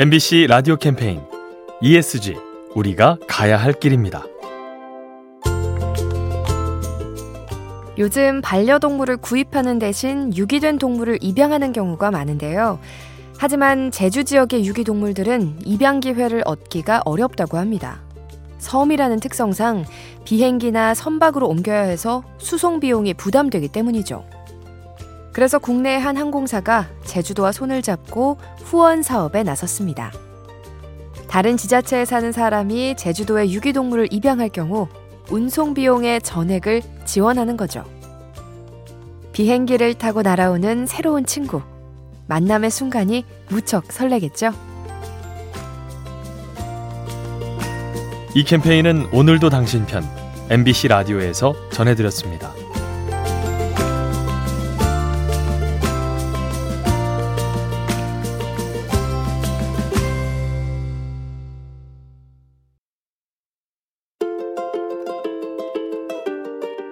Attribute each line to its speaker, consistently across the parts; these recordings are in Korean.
Speaker 1: MBC 라디오 캠페인 ESG 우리가 가야 할 길입니다.
Speaker 2: 요즘 반려동물을 구입하는 대신 유기된 동물을 입양하는 경우가 많은데요. 하지만 제주 지역의 유기동물들은 입양 기회를 얻기가 어렵다고 합니다. 섬이라는 특성상 비행기나 선박으로 옮겨야 해서 수송 비용이 부담되기 때문이죠. 그래서 국내의 한 항공사가 제주도와 손을 잡고 후원 사업에 나섰습니다. 다른 지자체에 사는 사람이 제주도에 유기동물을 입양할 경우 운송 비용의 전액을 지원하는 거죠. 비행기를 타고 날아오는 새로운 친구. 만남의 순간이 무척 설레겠죠?
Speaker 1: 이 캠페인은 오늘도 당신 편 MBC 라디오에서 전해드렸습니다.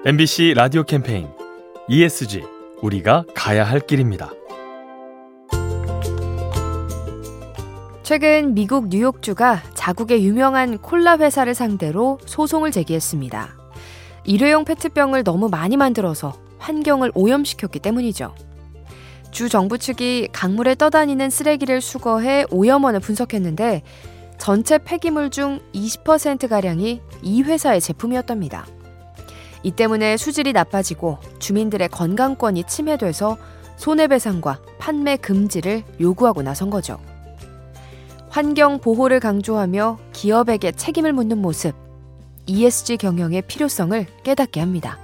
Speaker 1: MBC 라디오 캠페인 ESG 우리가 가야 할 길입니다.
Speaker 2: 최근 미국 뉴욕주가 자국의 유명한 콜라 회사를 상대로 소송을 제기했습니다. 일회용 페트병을 너무 많이 만들어서 환경을 오염시켰기 때문이죠. 주 정부 측이 강물에 떠다니는 쓰레기를 수거해 오염원을 분석했는데 전체 폐기물 중 20%가량이 이 회사의 제품이었답니다. 이 때문에 수질이 나빠지고 주민들의 건강권이 침해돼서 손해배상과 판매 금지를 요구하고 나선 거죠. 환경 보호를 강조하며 기업에게 책임을 묻는 모습, ESG 경영의 필요성을 깨닫게 합니다.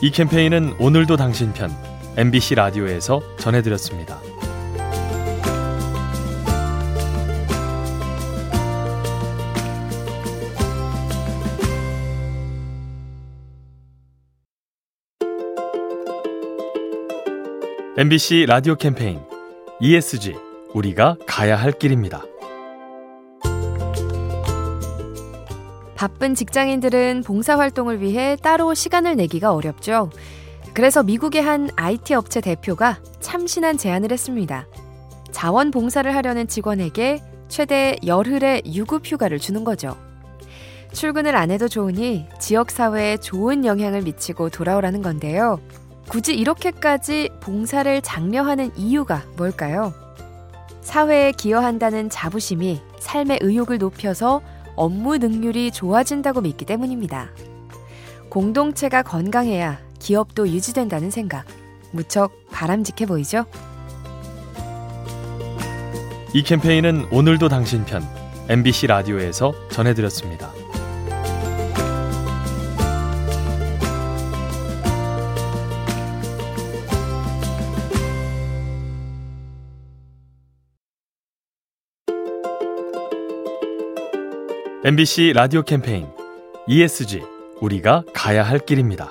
Speaker 1: 이 캠페인은 오늘도 당신 편 MBC 라디오에서 전해드렸습니다. MBC 라디오 캠페인 ESG 우리가 가야 할 길입니다.
Speaker 2: 바쁜 직장인들은 봉사활동을 위해 따로 시간을 내기가 어렵죠. 그래서 미국의 한 IT 업체 대표가 참신한 제안을 했습니다. 자원 봉사를 하려는 직원에게 최대 열흘의 유급 휴가를 주는 거죠. 출근을 안 해도 좋으니 지역사회에 좋은 영향을 미치고 돌아오라는 건데요. 굳이 이렇게까지 봉사를 장려하는 이유가 뭘까요? 사회에 기여한다는 자부심이 삶의 의욕을 높여서 업무 능률이 좋아진다고 믿기 때문입니다. 공동체가 건강해야 기업도 유지된다는 생각. 무척 바람직해 보이죠?
Speaker 1: 이 캠페인은 오늘도 당신 편 MBC 라디오에서 전해드렸습니다. MBC 라디오 캠페인 ESG 우리가 가야 할 길입니다.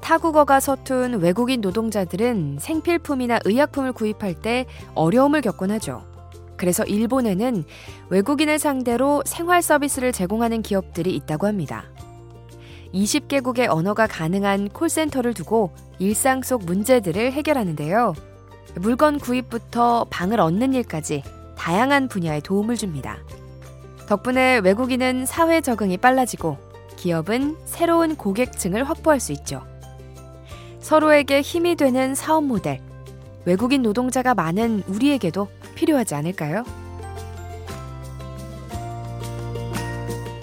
Speaker 2: 타국어가 서툰 외국인 노동자들은 생필품이나 의약품을 구입할 때 어려움을 겪곤 하죠. 그래서 일본에는 외국인을 상대로 생활 서비스를 제공하는 기업들이 있다고 합니다. 20개국의 언어가 가능한 콜센터를 두고 일상 속 문제들을 해결하는데요. 물건 구입부터 방을 얻는 일까지 다양한 분야에 도움을 줍니다. 덕분에 외국인은 사회 적응이 빨라지고 기업은 새로운 고객층을 확보할 수 있죠. 서로에게 힘이 되는 사업 모델, 외국인 노동자가 많은 우리에게도 필요하지 않을까요?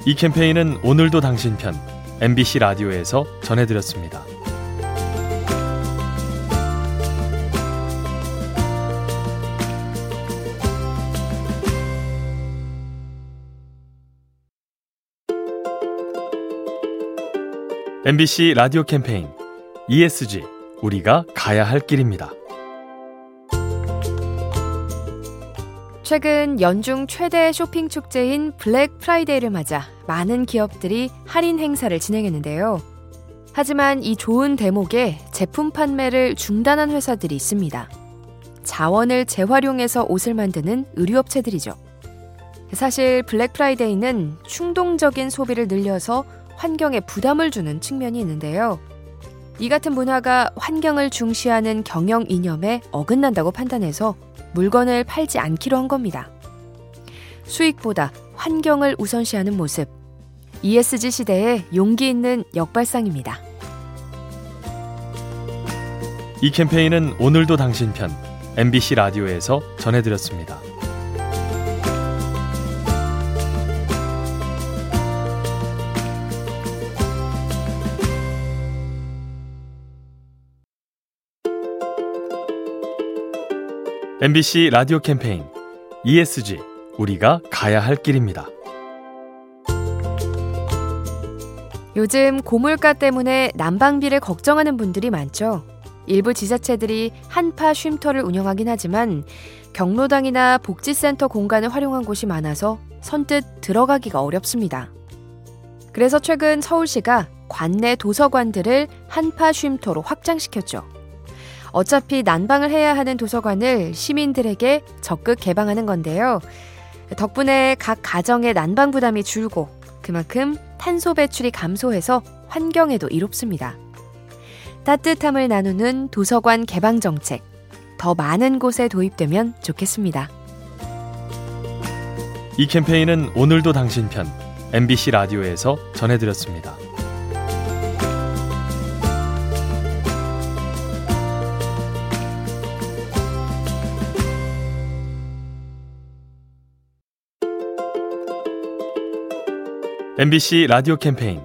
Speaker 1: 이 캠페인은 오늘도 당신 편 MBC 라디오에서 전해드렸습니다. MBC 라디오 캠페인 ESG 우리가 가야 할 길입니다.
Speaker 2: 최근 연중 최대 쇼핑 축제인 블랙 프라이데이를 맞아 많은 기업들이 할인 행사를 진행했는데요. 하지만 이 좋은 대목에 제품 판매를 중단한 회사들이 있습니다. 자원을 재활용해서 옷을 만드는 의류업체들이죠. 사실 블랙 프라이데이는 충동적인 소비를 늘려서 환경에 부담을 주는 측면이 있는데요. 이 같은 문화가 환경을 중시하는 경영 이념에 어긋난다고 판단해서 물건을 팔지 않기로 한 겁니다. 수익보다 환경을 우선시하는 모습. ESG 시대의 용기 있는 역발상입니다.
Speaker 1: 이 캠페인은 오늘도 당신 편 MBC 라디오에서 전해드렸습니다. MBC 라디오 캠페인 ESG 우리가 가야 할 길입니다.
Speaker 2: 요즘 고물가 때문에 난방비를 걱정하는 분들이 많죠. 일부 지자체들이 한파 쉼터를 운영하긴 하지만 경로당이나 복지센터 공간을 활용한 곳이 많아서 선뜻 들어가기가 어렵습니다. 그래서 최근 서울시가 관내 도서관들을 한파 쉼터로 확장시켰죠. 어차피 난방을 해야 하는 도서관을 시민들에게 적극 개방하는 건데요. 덕분에 각 가정의 난방 부담이 줄고 그만큼 탄소 배출이 감소해서 환경에도 이롭습니다. 따뜻함을 나누는 도서관 개방 정책 더 많은 곳에 도입되면 좋겠습니다.
Speaker 1: 이 캠페인은 오늘도 당신 편 MBC 라디오에서 전해드렸습니다. MBC 라디오 캠페인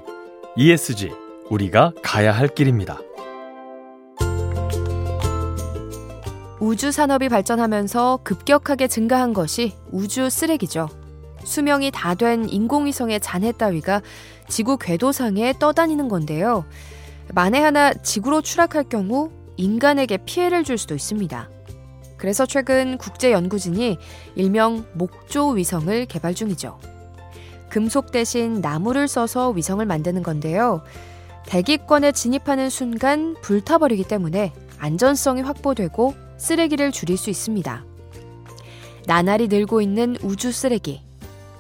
Speaker 1: ESG 우리가 가야 할 길입니다.
Speaker 2: 우주 산업이 발전하면서 급격하게 증가한 것이 우주 쓰레기죠. 수명이 다 된 인공위성의 잔해 따위가 지구 궤도상에 떠다니는 건데요. 만에 하나 지구로 추락할 경우 인간에게 피해를 줄 수도 있습니다. 그래서 최근 국제연구진이 일명 목조 위성을 개발 중이죠. 금속 대신 나무를 써서 위성을 만드는 건데요. 대기권에 진입하는 순간 불타버리기 때문에 안전성이 확보되고 쓰레기를 줄일 수 있습니다. 나날이 늘고 있는 우주 쓰레기.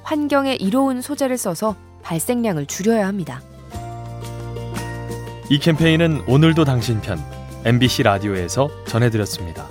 Speaker 2: 환경에 이로운 소재를 써서 발생량을 줄여야 합니다.
Speaker 1: 이 캠페인은 오늘도 당신 편 MBC 라디오에서 전해드렸습니다.